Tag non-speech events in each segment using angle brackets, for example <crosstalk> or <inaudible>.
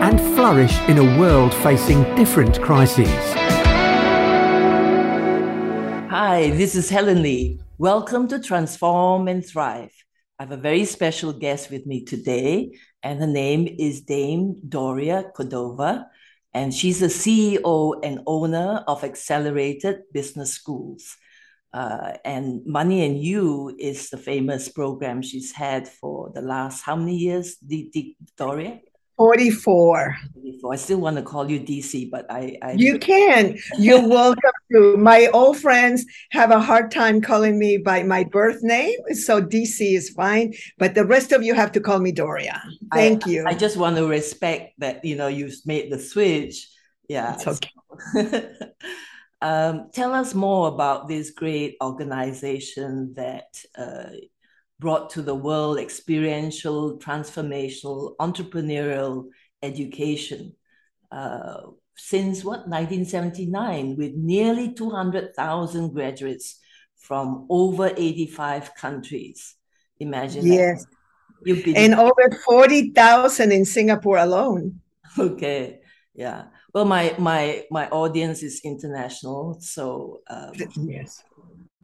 and flourish in a world facing different crises. Hi, this is Helen Lee. Welcome to Transform and Thrive. I have a very special guest with me today, and her name is Dame Doria Cordova, and she's the CEO and owner of Excellerated Business Schools. Uh, and Money and You is the famous program she's had for the last how many years, D- D- Doria? 44. 44. I still want to call you DC, but I. I you <laughs> can. You're <laughs> welcome to. My old friends have a hard time calling me by my birth name, so DC is fine. But the rest of you have to call me Doria. Thank I, you. I just want to respect that you know you've made the switch. Yeah. It's okay. <laughs> Um, tell us more about this great organization that uh, brought to the world experiential, transformational, entrepreneurial education. Uh, since what, 1979, with nearly 200,000 graduates from over 85 countries. Imagine yes. That. You've been- and over 40,000 in Singapore alone. <laughs> Okay, yeah well my my my audience is international so um, yes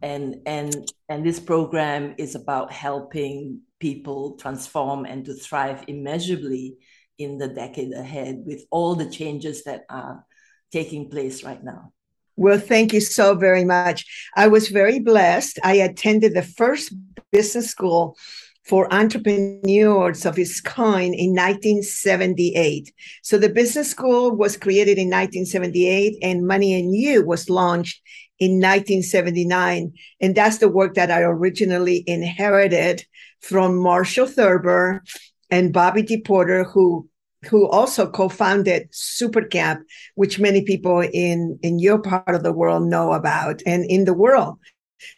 and and and this program is about helping people transform and to thrive immeasurably in the decade ahead with all the changes that are taking place right now. Well thank you so very much. I was very blessed. I attended the first business school for entrepreneurs of its kind in 1978. So the business school was created in 1978 and Money and You was launched in 1979. And that's the work that I originally inherited from Marshall Thurber and Bobbi DePorter, who who also co-founded Supercamp, which many people in, in your part of the world know about and in the world.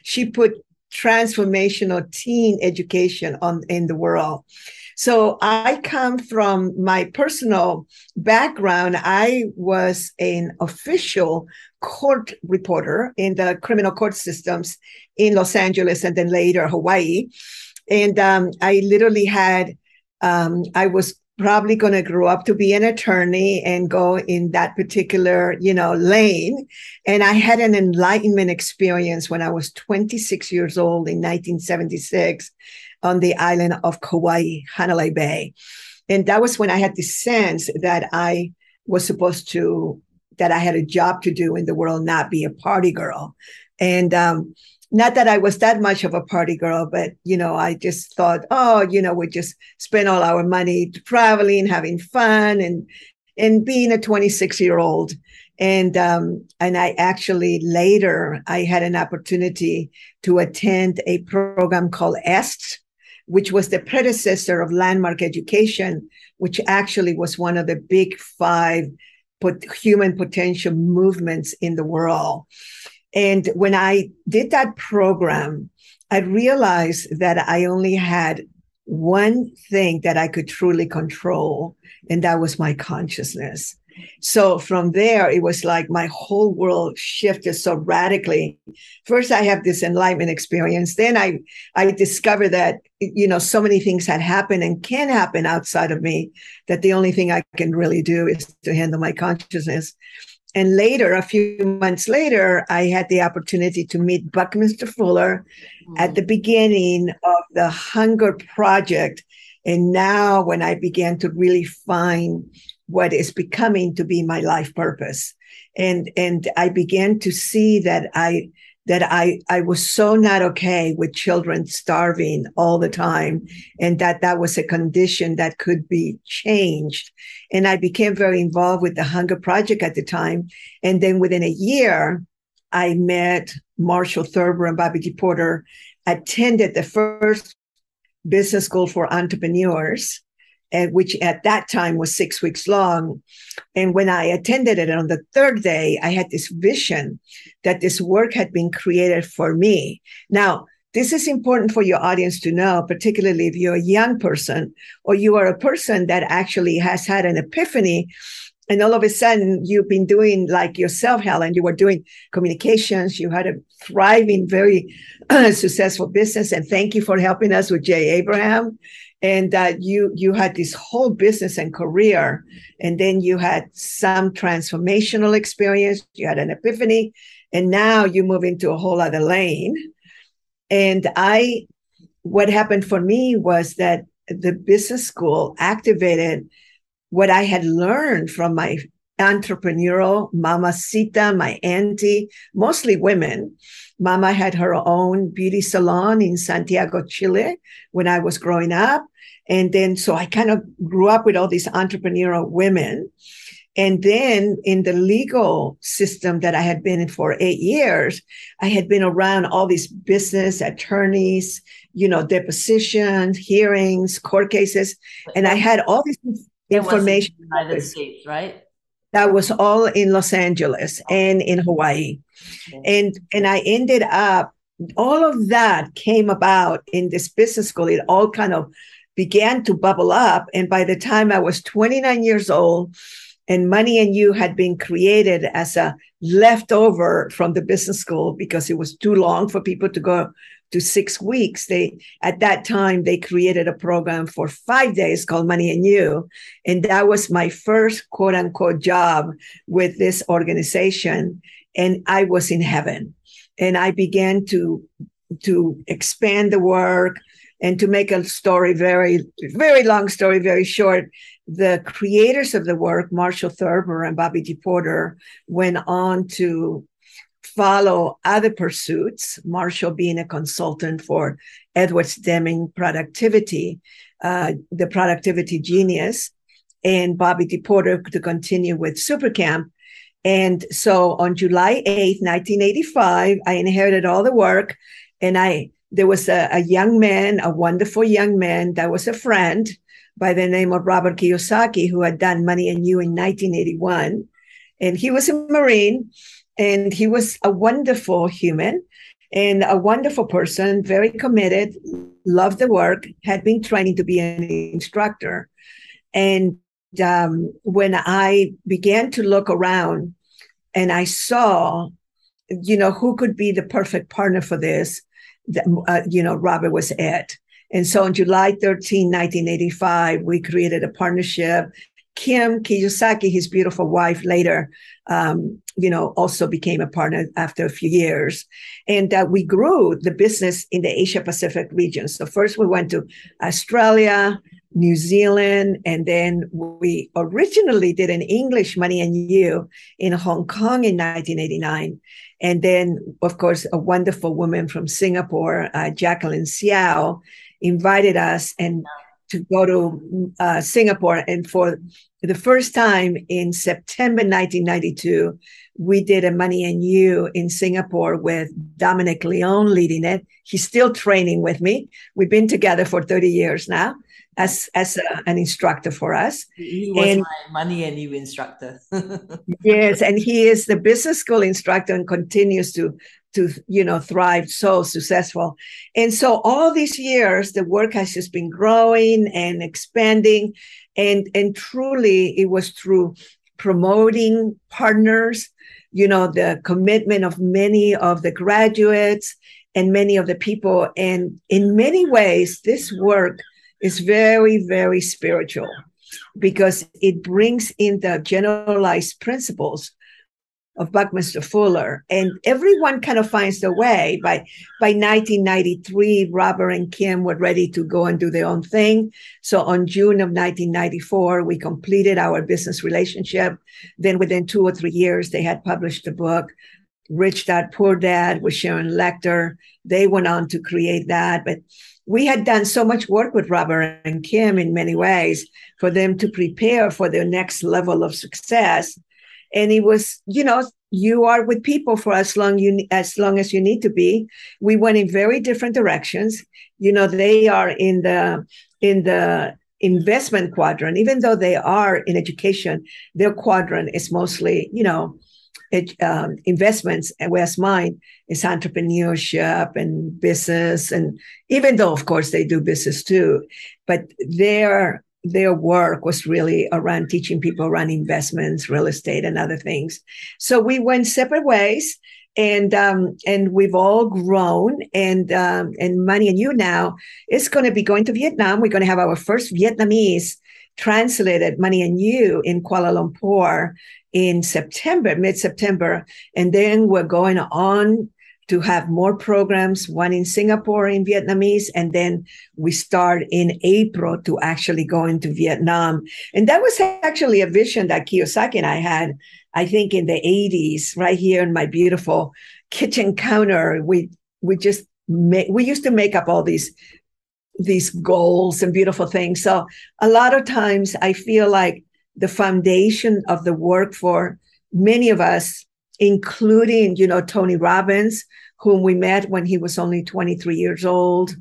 She put transformational teen education on in the world. So I come from my personal background. I was an official court reporter in the criminal court systems in Los Angeles and then later Hawaii. And um, I literally had, um, I was probably going to grow up to be an attorney and go in that particular you know lane. And i had an enlightenment experience when i was 26 years old in 1976 on the island of kauai hanalei bay. And that was when i had the sense that i was supposed to that i had a job to do in the world not be a party girl. And um, not that I was that much of a party girl, but you know, I just thought, oh, you know, we just spend all our money traveling, having fun, and and being a 26 year old. And um, and I actually later I had an opportunity to attend a program called EST, which was the predecessor of Landmark Education, which actually was one of the big five put human potential movements in the world. And when I did that program, I realized that I only had one thing that I could truly control, and that was my consciousness. So from there, it was like my whole world shifted so radically. First, I have this enlightenment experience. Then I, I discovered that, you know, so many things had happened and can happen outside of me that the only thing I can really do is to handle my consciousness. And later, a few months later, I had the opportunity to meet Buckminster Fuller mm-hmm. at the beginning of the Hunger Project. And now, when I began to really find what is becoming to be my life purpose, and and I began to see that I that I, I was so not okay with children starving all the time and that that was a condition that could be changed. And I became very involved with the Hunger Project at the time. And then within a year, I met Marshall Thurber and Bobbi DePorter, attended the first business school for entrepreneurs which at that time was six weeks long. And when I attended it on the third day, I had this vision that this work had been created for me. Now, this is important for your audience to know, particularly if you're a young person or you are a person that actually has had an epiphany and all of a sudden you've been doing like yourself helen you were doing communications you had a thriving very <clears throat> successful business and thank you for helping us with jay abraham and that you you had this whole business and career and then you had some transformational experience you had an epiphany and now you move into a whole other lane. And i what happened for me was that the business school activated what I had learned from my entrepreneurial mama Sita, my auntie, mostly women. Mama had her own beauty salon in Santiago, Chile when I was growing up. And then, so I kind of grew up with all these entrepreneurial women. And then in the legal system that I had been in for eight years, I had been around all these business attorneys, you know, depositions, hearings, court cases. And I had all this information. United States, right? That was all in Los Angeles and in Hawaii. And and I ended up all of that came about in this business school. It all kind of began to bubble up. And by the time I was 29 years old, and Money and You had been created as a leftover from the business school because it was too long for people to go to six weeks. They at that time they created a program for five days called Money and You, and that was my first quote unquote job with this organization, and I was in heaven, and I began to to expand the work and to make a story very very long story very short. The creators of the work marshall thurber and bobbi deporter went on to follow other pursuits, Marshall being a consultant for Edwards Deming Productivity, uh, the productivity genius, and Bobbi DePorter to continue with Supercamp. And so on July 8th, 1985, I inherited all the work. And I there was a, a young man, a wonderful young man that was a friend by the name of Robert Kiyosaki, who had done Money and You in 1981. And he was a Marine and he was a wonderful human and a wonderful person, very committed, loved the work, had been training to be an instructor. And um, when I began to look around and I saw, you know, who could be the perfect partner for this, uh, you know, Robert was it. And so on July 13, 1985, we created a partnership. Kim Kiyosaki, his beautiful wife, later um, you know, also became a partner after a few years. And uh, we grew the business in the Asia Pacific region. So first we went to Australia, New Zealand, and then we originally did an English Money and You in Hong Kong in 1989. And then, of course, a wonderful woman from Singapore, uh, Jacqueline Xiao, invited us and to go to uh, Singapore. And for the first time in September 1992, we did a Money and You in Singapore with Dominic Leone leading it. He's still training with me. We've been together for 30 years now as as a, an instructor for us. He was and, my Money and You instructor. <laughs> yes, and he is the business school instructor and continues to to you know thrive so successful. And so all these years the work has just been growing and expanding. And and truly it was through promoting partners you know the commitment of many of the graduates and many of the people. And in many ways this work is very very spiritual because it brings in the generalized principles of Buckminster Fuller, and everyone kind of finds their way. By by 1993, Robert and Kim were ready to go and do their own thing. So on June of 1994, we completed our business relationship. Then within two or three years, they had published the book. Rich Dad Poor Dad with Sharon Lechter. They went on to create that, but we had done so much work with Robert and Kim in many ways for them to prepare for their next level of success and it was you know you are with people for as long you as long as you need to be. We went in very different directions. You know they are in the in the investment quadrant, even though they are in education, their quadrant is mostly, you know, it, um, investments, whereas mine is entrepreneurship and business. And even though, of course, they do business too, but their their work was really around teaching people around investments, real estate, and other things. So we went separate ways and um, and we've all grown and um, and money and you now is going to be going to Vietnam. We're going to have our first Vietnamese translated money and you in Kuala Lumpur in September, mid September, and then we're going on to have more programs, one in Singapore in Vietnamese, and then we start in April to actually go into Vietnam. And that was actually a vision that Kiyosaki and I had I think in the 80s, right here in my beautiful kitchen counter, we we just make, we used to make up all these these goals and beautiful things. So a lot of times I feel like the foundation of the work for many of us, including, you know, Tony Robbins, whom we met when he was only 23 years old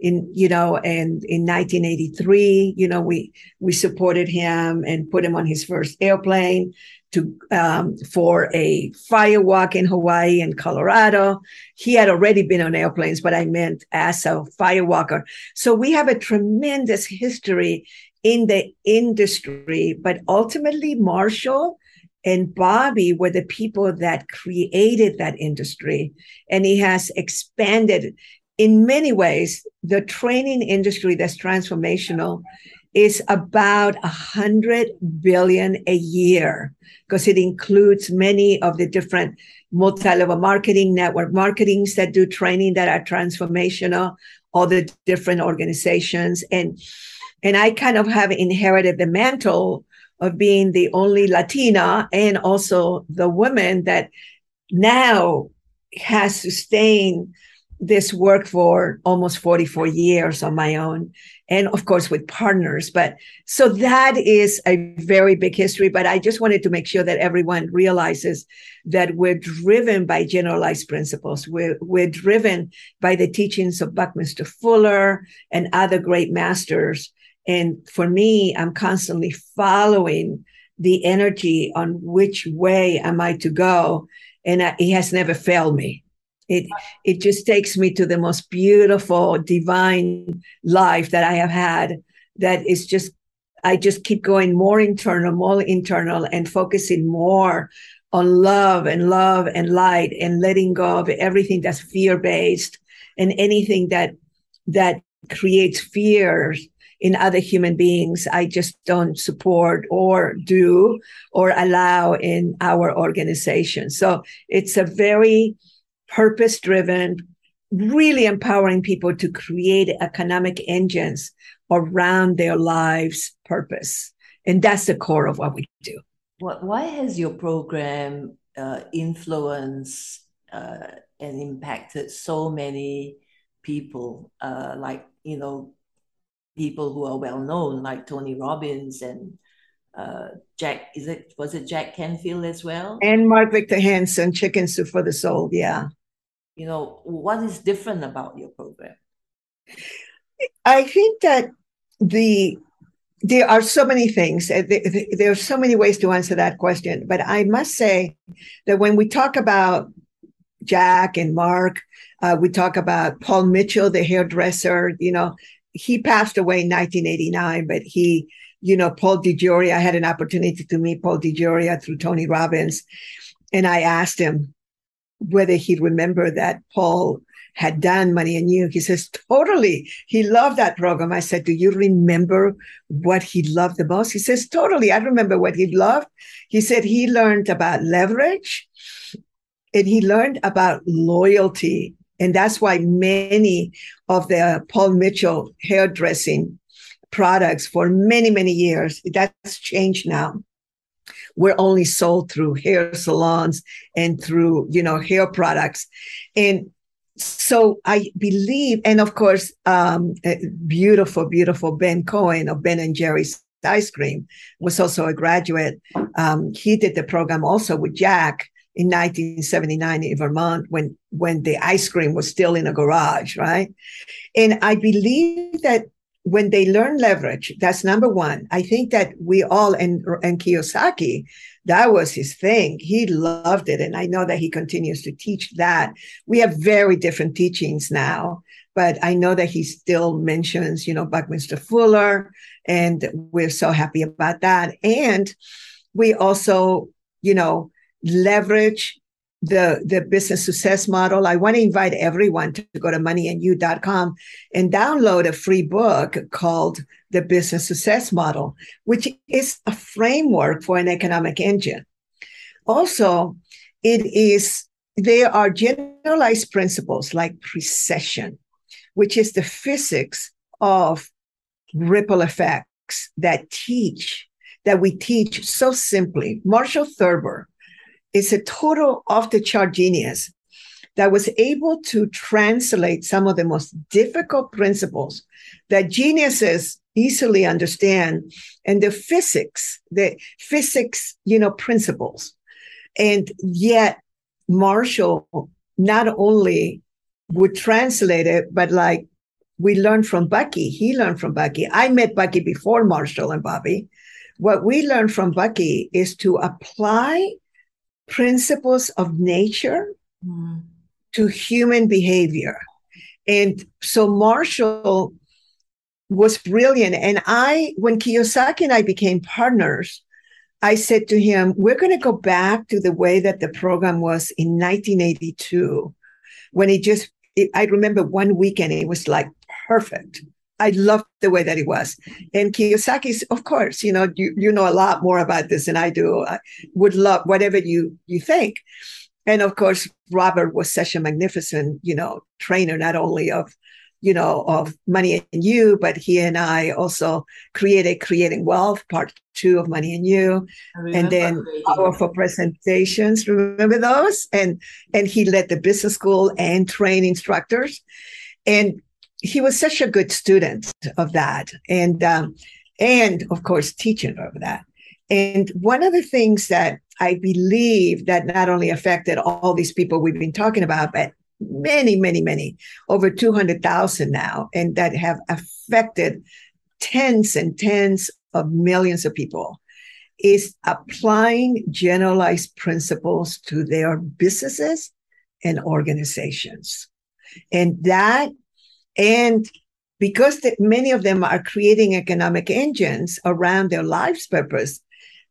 in you know and in 1983 you know we we supported him and put him on his first airplane to um, for a fire walk in Hawaii and Colorado. He had already been on airplanes, but I meant as a fire walker. So we have a tremendous history in the industry, but ultimately Marshall and Bobbi were the people that created that industry. And he has expanded in many ways the training industry that's transformational is about a hundred billion a year because it includes many of the different multi-level marketing network marketings that do training that are transformational all the different organizations and and i kind of have inherited the mantle of being the only latina and also the woman that now has sustained this work for almost 44 years on my own and of course with partners. But so that is a very big history but i just wanted to make sure that everyone realizes that we're driven by generalized principles. We're, we're driven by the teachings of buckminster fuller and other great masters and for me i'm constantly following the energy on which way am i to go and it has never failed me it it just takes me to the most beautiful divine life that I have had. That is just I just keep going more internal, more internal, and focusing more on love and love and light and letting go of everything that's fear based and anything that that creates fears in other human beings i just don't support or do or allow in our organization so it's a very purpose driven, really empowering people to create economic engines around their lives' purpose. And that's the core of what we do. Why has your program uh, influenced uh, and impacted so many people, uh, like, you know, people who are well known, like Tony Robbins and uh, Jack, is it, was it Jack Canfield as well? And Mark Victor Hansen, Chicken Soup for the Soul. Yeah you know what is different about your program i think that the there are so many things there are so many ways to answer that question but i must say that when we talk about jack and mark uh, we talk about paul mitchell the hairdresser you know he passed away in 1989 but he you know paul DeJoria i had an opportunity to meet paul DeJoria through tony robbins and i asked him whether he'd remember that Paul had done Money and You. He says, totally. He loved that program. I said, do you remember what he loved the most? He says, totally. I remember what he loved. He said he learned about leverage and he learned about loyalty. And that's why many of the Paul Mitchell hairdressing products for many, many years, that's changed now We're only sold through hair salons and through, you know, hair products. And so I believe, and of course, um, beautiful, beautiful Ben Cohen of Ben and Jerry's ice cream was also a graduate. Um, he did the program also with Jack in 1979 in Vermont when when the ice cream was still in a garage, right? And I believe that when they learn leverage, that's number one. I think that we all and and Kiyosaki, that was his thing. He loved it, and I know that he continues to teach that. We have very different teachings now, but I know that he still mentions, you know, Buckminster Fuller, and we're so happy about that. And we also, you know, leverage the the business success model. I want to invite everyone to go to moneyandyou.com and download a free book called the business success model which is a framework for an economic engine. Also it is there are generalized principles like precession which is the physics of ripple effects that teach that we teach so simply. Marshall thurber is a total off the chart genius that was able to translate some of the most difficult principles that geniuses easily understand and the physics the physics you know principles. And yet marshall not only would translate it but like we learned from bucky. He learned from bucky. I met bucky before marshall and bobbi. What we learned from bucky is to apply principles of nature mm. to human behavior. And so Marshall was brilliant. And I, when Kiyosaki and I became partners, I said to him, We're going to go back to the way that the program was in 1982 when it just, it, I remember one weekend, it was like perfect. I loved the way that it was. And Kiyosaki's, of course, you know, you, you know a lot more about this than I do. I would love whatever you you think. And of course, Robert was such a magnificent, you know, trainer, not only of, you know, of Money and You, but he and I also created Creating Wealth, part two of Money and You. And then powerful presentations. Remember those? And and he led the business school and train instructors. And he was such a good student of that, and um, and of course teaching of that. And one of the things that I believe that not only affected all these people we've been talking about, but many, many, many, over 200,000 now, and that have affected tens and tens of millions of people, is applying generalized principles to their businesses and organizations. And that and because the, many of them are creating economic engines around their life's purpose,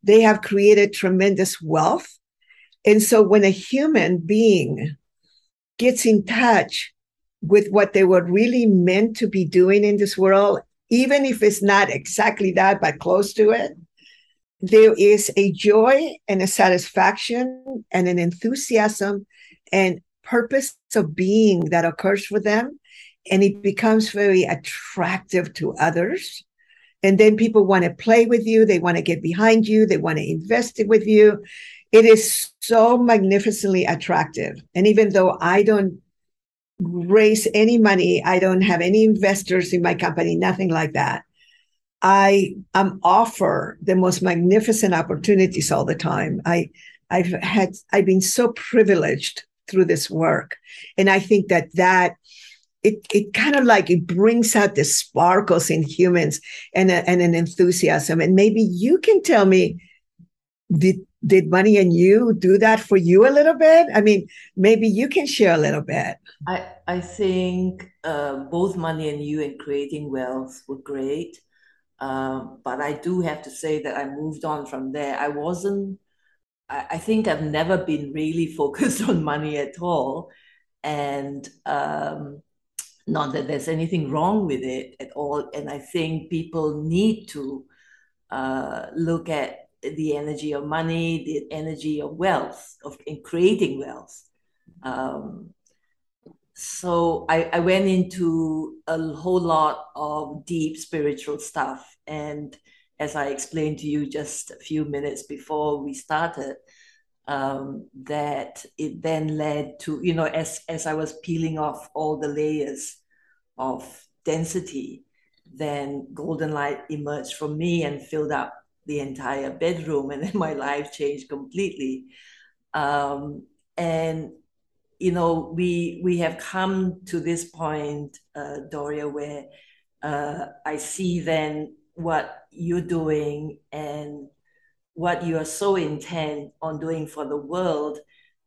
they have created tremendous wealth. And so when a human being gets in touch with what they were really meant to be doing in this world, even if it's not exactly that, but close to it, there is a joy and a satisfaction and an enthusiasm and purpose of being that occurs for them and it becomes very attractive to others. And then people want to play with you, they want to get behind you, they want to invest it with you. It is so magnificently attractive. And even though I don't raise any money, I don't have any investors in my company, nothing like that. I am offer the most magnificent opportunities all the time. I I've had I've been so privileged through this work, and I think that that it, it kind of like it brings out the sparkles in humans and, a, and an enthusiasm. And maybe you can tell me, did did money and you do that for you a little bit? I mean, maybe you can share a little bit. I I think uh, both money and you and creating wealth were great, um, but I do have to say that I moved on from there. I wasn't. I, I think I've never been really <laughs> focused on money at all, and um, not that there's anything wrong with it at all. And I think people need to uh, look at the energy of money, the energy of wealth, of in creating wealth. Um, so I, I went into a whole lot of deep spiritual stuff. And as I explained to you just a few minutes before we started, um, that it then led to, you know, as, as I was peeling off all the layers of density, then golden light emerged from me and filled up the entire bedroom. And <laughs> then my life changed completely. Um, and you know, we we have come to this point, uh, Doria, where uh, I see then what you're doing and what you are so intent on doing for the world,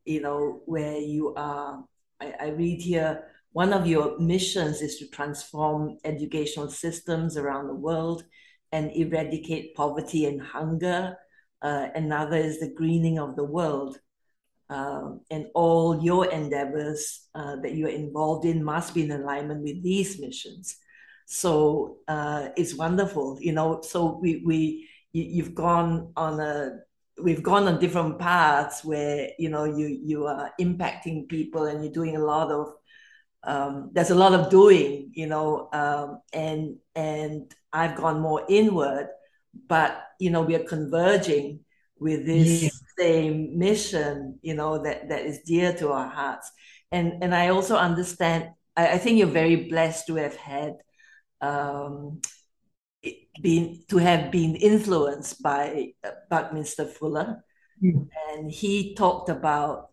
you know, where you are. I, I read here one of your missions is to transform educational systems around the world and eradicate poverty and hunger. Uh, another is the greening of the world. Um, and all your endeavors uh, that you're involved in must be in alignment with these missions. So uh, it's wonderful, you know. So we we you, have gone on a we've gone on different paths where you know you you are impacting people and you're doing a lot of um, there's a lot of doing, you know, um, and and I've gone more inward, but you know we are converging with this yeah. same mission, you know, that that is dear to our hearts, and and I also understand. I, I think you're very blessed to have had. Um, been to have been influenced by Buckminster Fuller, mm. and he talked about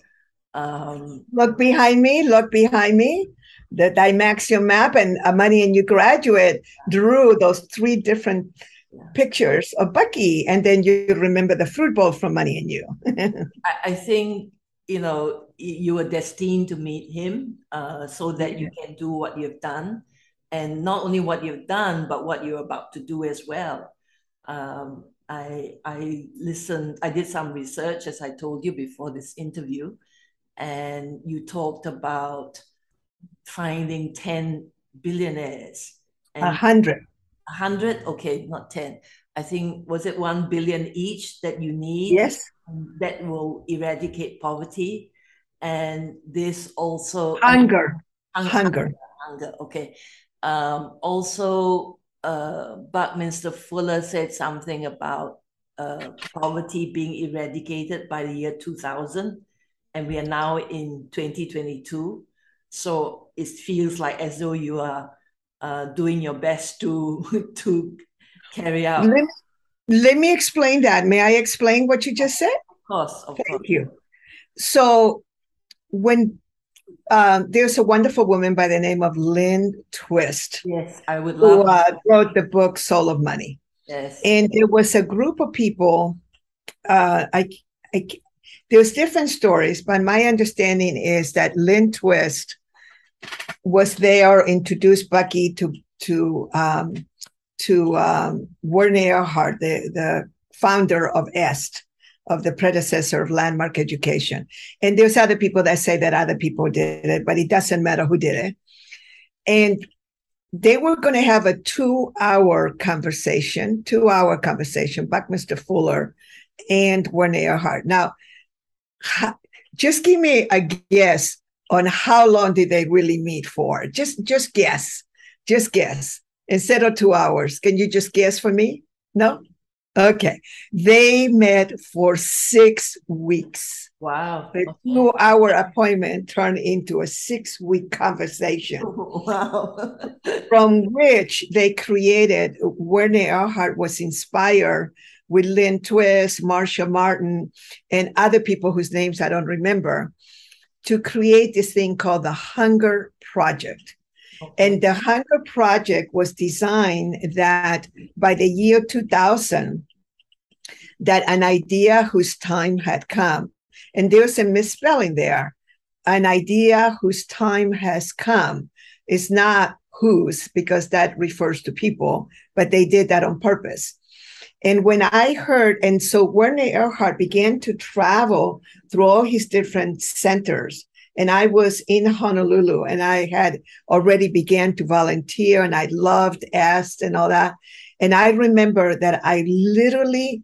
um, look behind me, look behind me. The Dymaxion map and a Money and You graduate drew those three different pictures of Bucky, and then you remember the fruit bowl from Money and You. <laughs> I think you know you were destined to meet him, uh, so that you can do what you've done, and not only what you've done, but what you're about to do as well. Um, I I listened. I did some research, as I told you before this interview, and you talked about finding 10 billionaires. A hundred. A hundred? Okay, not 10. I think, was it 1 billion each that you need? Yes. That will eradicate poverty. And this also. Hunger. Hunger. Hunger. Hunger. Okay. Um, also, uh, Buckminster Fuller said something about uh, poverty being eradicated by the year 2000. And we are now in 2022. So it feels like as though you are uh, doing your best to <laughs> to carry out. Let, let, me explain that. May I explain what you just said? Of course. Of Thank course. you. So when uh, there's a wonderful woman by the name of Lynn Twist. Yes, I would love. Who uh, wrote the book Soul of Money. Yes. And there was a group of people. Uh, I, I, there's different stories, but my understanding is that Lynn Twist was there, introduced Bucky to to um, to um, Werner Erhard, the, the founder of EST, of the predecessor of Landmark Education. And there's other people that say that other people did it, but it doesn't matter who did it. And they were going to have a two-hour conversation, two-hour conversation, Buckminster Fuller and Werner Erhard. Now, just give me a guess on how long did they really meet for? Just just guess. Just guess. Instead of two hours. Can you just guess for me? No? Okay. They met for six weeks. Wow. The okay. two hour appointment turned into a six week conversation. <laughs> Wow. <laughs> from which they created, Werner Erhard was inspired with Lynn Twist, Marsha Martin, and other people whose names I don't remember to create this thing called the Hunger Project. And the Hunger Project was designed that by the year 2000, that an idea whose time had come, and there's a misspelling there, an idea whose time has come is not whose, because that refers to people, but they did that on purpose. And when I heard, and so Werner Erhard began to travel through all his different centers. And I was in Honolulu and I had already began to volunteer and I loved EST and all that. And I remember that I literally,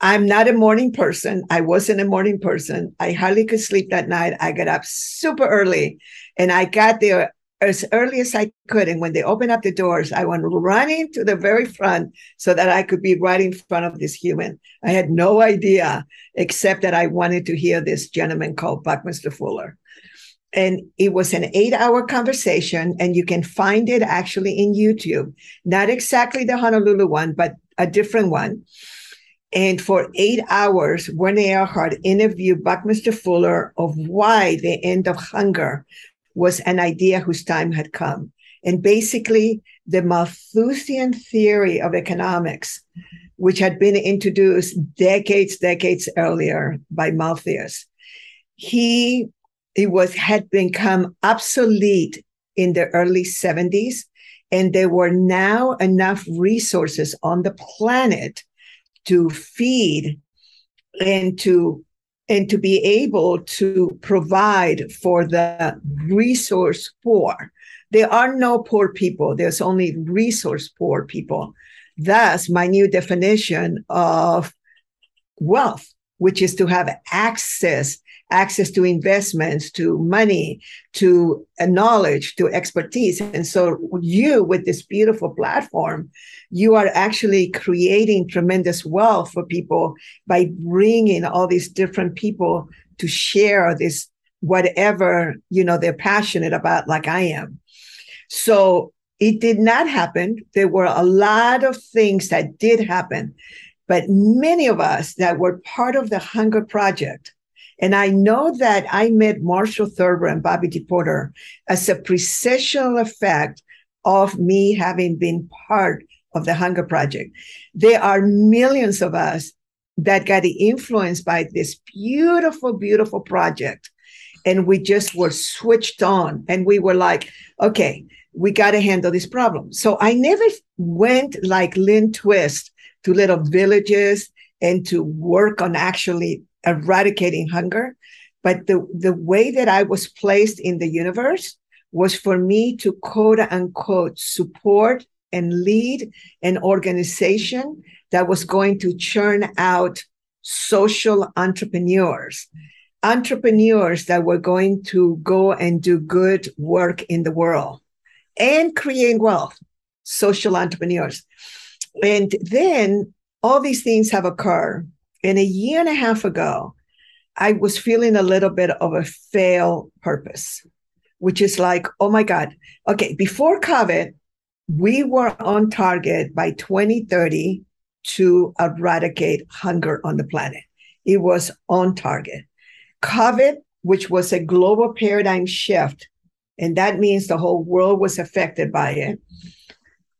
I'm not a morning person. I wasn't a morning person. I hardly could sleep that night. I got up super early and I got there as early as I could. And when they opened up the doors, I went running to the very front so that I could be right in front of this human. I had no idea, except that I wanted to hear this gentleman called Buckminster Fuller. And it was an eight hour conversation, and you can find it actually in YouTube. Not exactly the Honolulu one, but a different one. And for eight hours, Werner Erhard interviewed Buckminster Fuller of why the end of hunger was an idea whose time had come. And basically, the Malthusian theory of economics, which had been introduced decades, decades earlier by Malthus. He it was had become obsolete in the early 70s and there were now enough resources on the planet to feed and to and to be able to provide for the resource poor. There are no poor people. There's only resource poor people. That's my new definition of wealth which is to have access access to investments, to money, to uh, knowledge, to expertise. And so, you, with this beautiful platform, you are actually creating tremendous wealth for people by bringing all these different people to share this whatever you know they're passionate about like i am. So it did not happen. There were a lot of things that did happen but many of us that were part of the hunger project and I know that I met Marshall Thurber and Bobbi DePorter as a precessional effect of me having been part of the Hunger Project. There are millions of us that got influenced by this beautiful, beautiful project. And we just were switched on and we were like, okay, we got to handle this problem. So I never went like Lynn Twist to little villages and to work on actually eradicating hunger. But the, the way that I was placed in the universe was for me to quote unquote support and lead an organization that was going to churn out social entrepreneurs, entrepreneurs that were going to go and do good work in the world and create wealth, social entrepreneurs. And then all these things have occurred and a year and a half ago, I was feeling a little bit of a fail purpose, which is like, oh my God. Okay, before COVID, we were on target by 2030 to eradicate hunger on the planet. It was on target. COVID, which was a global paradigm shift, and that means the whole world was affected by it,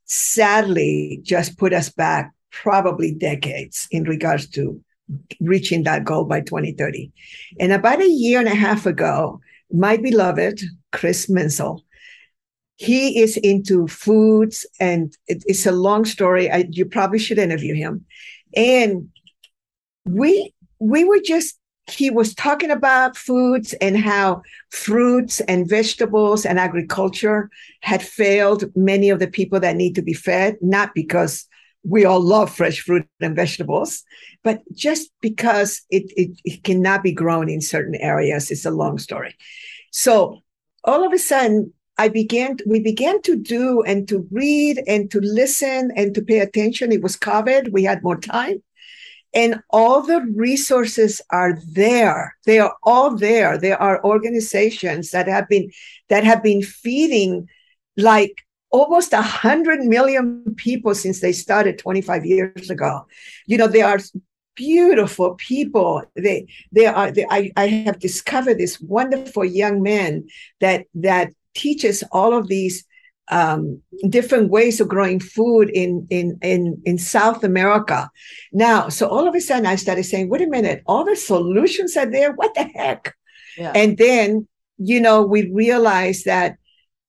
sadly just put us back probably decades in regards to reaching that goal by 2030. And about a year and a half ago, my beloved Chris Menzel, he is into foods and it, it's a long story. I, you probably should interview him. And we we were just he was talking about foods and how fruits and vegetables and agriculture had failed many of the people that need to be fed, not because we all love fresh fruit and vegetables, but just because it, it, it, cannot be grown in certain areas, it's a long story. So all of a sudden, I began, we began to do and to read and to listen and to pay attention. It was COVID, we had more time. And all the resources are there. They are all there. There are organizations that have been that have been feeding like almost a 100 million people since they started 25 years ago. You know, they are beautiful people. They they are they, I, I have discovered this wonderful young man that that teaches all of these um, different ways of growing food in, in in in South America. Now, so all of a sudden I started saying, wait a minute, all the solutions are there. What the heck? Yeah. And then, you know, we realized that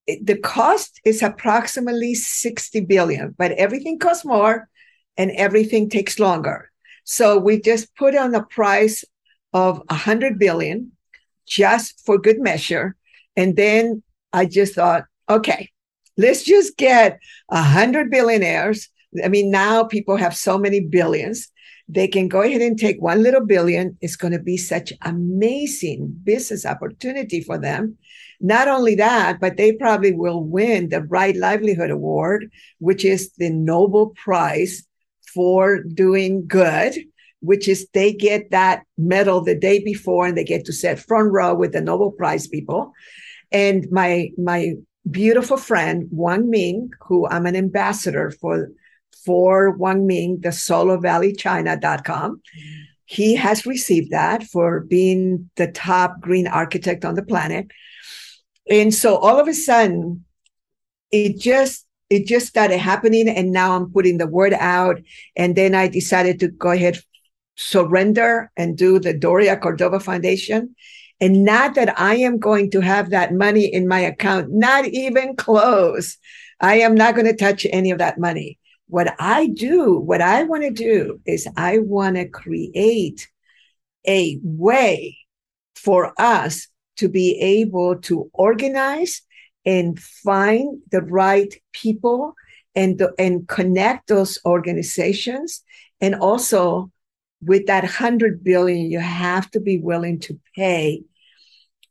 the cost is approximately 60 billion, but everything costs more and everything takes longer. So we just put on a price of 100 billion just for good measure. And then I just thought, okay, let's just get a 100 billionaires. I mean, now people have so many billions. They can go ahead and take one little billion. It's going to be such amazing business opportunity for them not only that, but they probably will win the Right Livelihood Award, which is the Nobel Prize for doing good, which is they get that medal the day before and they get to sit front row with the Nobel Prize people. And my my beautiful friend Huang Ming, who I'm an ambassador for for Huang Ming, the solarvalleychina.com. He has received that for being the top green architect on the planet. And so all of a sudden, it just it just started happening. And now I'm putting the word out. And then I decided to go ahead, surrender and do the Doria Cordova Foundation. And not that I am going to have that money in my account, not even close. I am not going to touch any of that money. What I do, what I want to do is I want to create a way for us to be able to organize and find the right people and, and connect those organizations. And also with that 100 billion, you have to be willing to pay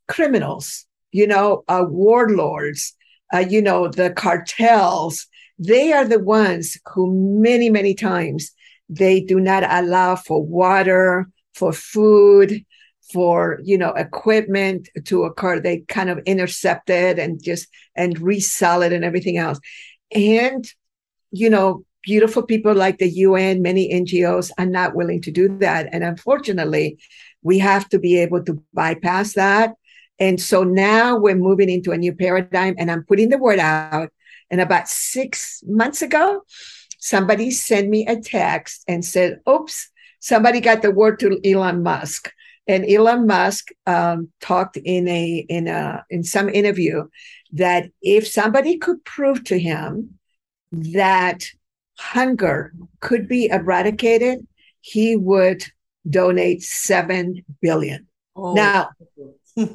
criminals, you know, uh, warlords, uh, you know, the cartels. They are the ones who many, many times they do not allow for water, for food, for you know equipment to occur they kind of intercept it and just and resell it and everything else and you know beautiful people like the un many ngos are not willing to do that. And unfortunately we have to be able to bypass that. And so now we're moving into a new paradigm and i'm putting the word out. And about six months ago somebody sent me a text and said oops somebody got the word to elon musk. And Elon Musk um, talked in a in a in some interview that if somebody could prove to him that hunger could be eradicated, he would donate seven billion. Oh. Now,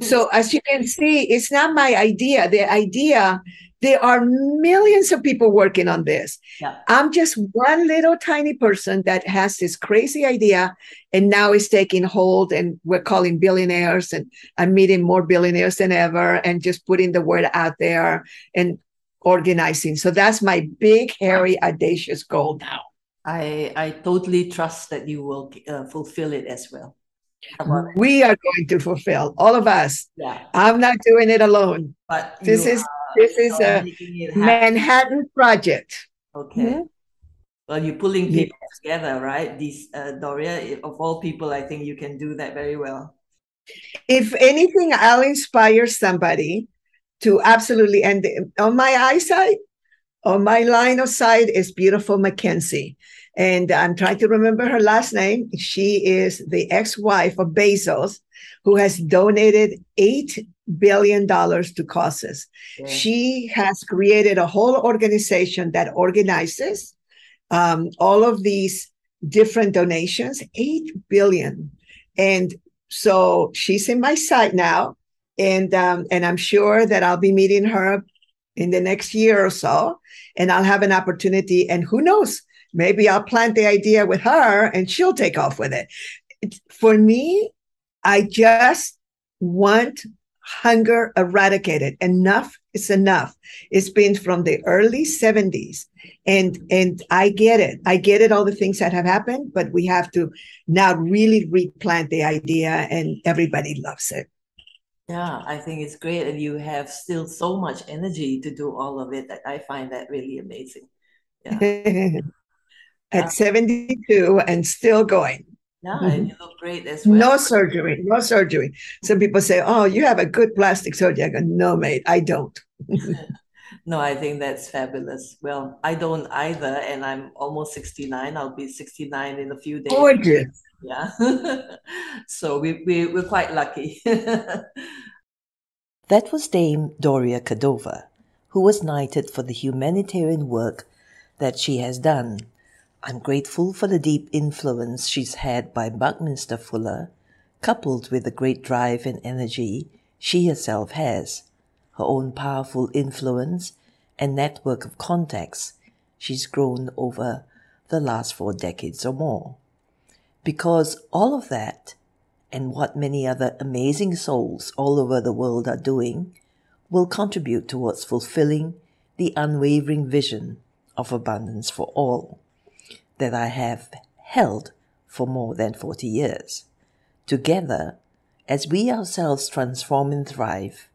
so as you can see, it's not my idea. The idea there are millions of people working on this. Yeah. I'm just one little tiny person that has this crazy idea and now is taking hold and we're calling billionaires and I'm meeting more billionaires than ever and just putting the word out there and organizing. So that's my big, hairy, audacious goal now. I, I totally trust that you will uh, fulfill it as well. We are going to fulfill all of us. Yeah. I'm not doing it alone. But this is this is a Manhattan project. Okay. Mm-hmm. Well, you're pulling people yes. together, right? These uh, Doria, of all people, I think you can do that very well. If anything, I'll inspire somebody to absolutely. And on my eyesight, on my line of sight is beautiful Mackenzie. And I'm trying to remember her last name. She is the ex wife of Bezos, who has donated $8 billion to causes. Yeah. She has created a whole organization that organizes um, all of these different donations, 8 billion. And so she's in my sight now. And, um, and I'm sure that I'll be meeting her in the next year or so. And I'll have an opportunity. And who knows, maybe I'll plant the idea with her and she'll take off with it. For me, I just want hunger eradicated. Enough is enough. It's been from the early 70s. And and I get it. I get it, all the things that have happened, but we have to now really replant the idea and everybody loves it. Yeah, I think it's great. And you have still so much energy to do all of it. That I find that really amazing. Yeah. <laughs> At uh, 72 and still going. Yeah, mm-hmm. and you look great as well. No surgery, no surgery. Some people say, "Oh, you have a good plastic surgery." I go, "No, mate, I don't." <laughs> <laughs> no, I think that's fabulous. Well, I don't either, and I'm almost 69. I'll be 69 in a few days. Gorgeous. Yeah. <laughs> so we, we, we're quite lucky. <laughs> that was Dame Doria Cordova, who was knighted for the humanitarian work that she has done I'm grateful for the deep influence she's had by Buckminster Fuller, coupled with the great drive and energy she herself has, her own powerful influence and network of contacts she's grown over the last four decades or more. Because all of that, and what many other amazing souls all over the world are doing, will contribute towards fulfilling the unwavering vision of abundance for all that I have held for more than 40 years. Together, as we ourselves transform and thrive,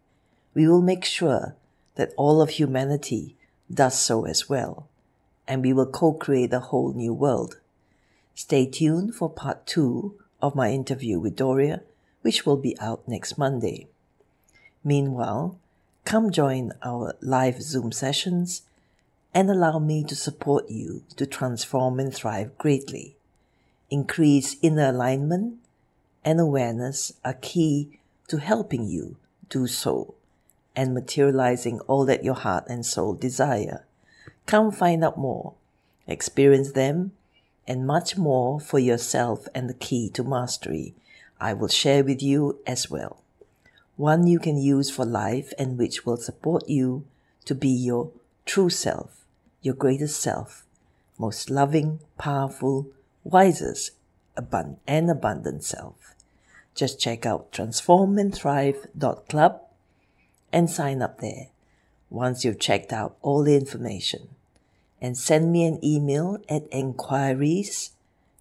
we will make sure that all of humanity does so as well, and we will co-create a whole new world. Stay tuned for part two of my interview with Doria, which will be out next Monday. Meanwhile, come join our live Zoom sessions and allow me to support you to transform and thrive greatly. Increase inner alignment and awareness are key to helping you do so and materializing all that your heart and soul desire. Come find out more, experience them, and much more for yourself and the key to mastery I will share with you as well. One you can use for life and which will support you to be your true self, your greatest self, most loving, powerful, wisest, abund- and abundant self. Just check out transformandthrive.club and sign up there once you've checked out all the information. And send me an email at enquiries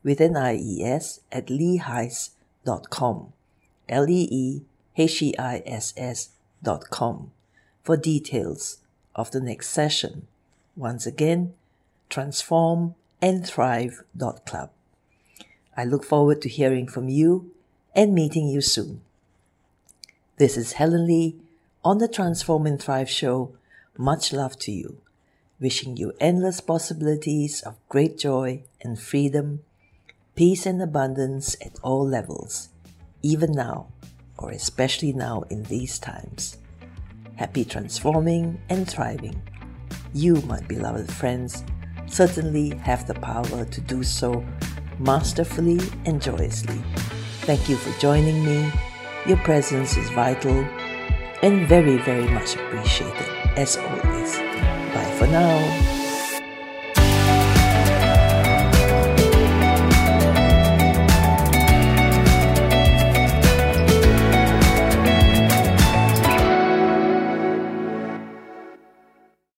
with an IES at leeheiss.com. L E E H E I S S dot com for details of the next session. Once again, transform and thrive club. I look forward to hearing from you and meeting you soon. This is Helen Lee on the Transform and Thrive show. Much love to you. Wishing you endless possibilities of great joy and freedom, peace and abundance at all levels, even now, or especially now in these times. Happy transforming and thriving. You, my beloved friends, certainly have the power to do so masterfully and joyously. Thank you for joining me. Your presence is vital and very, very much appreciated, as always. For now.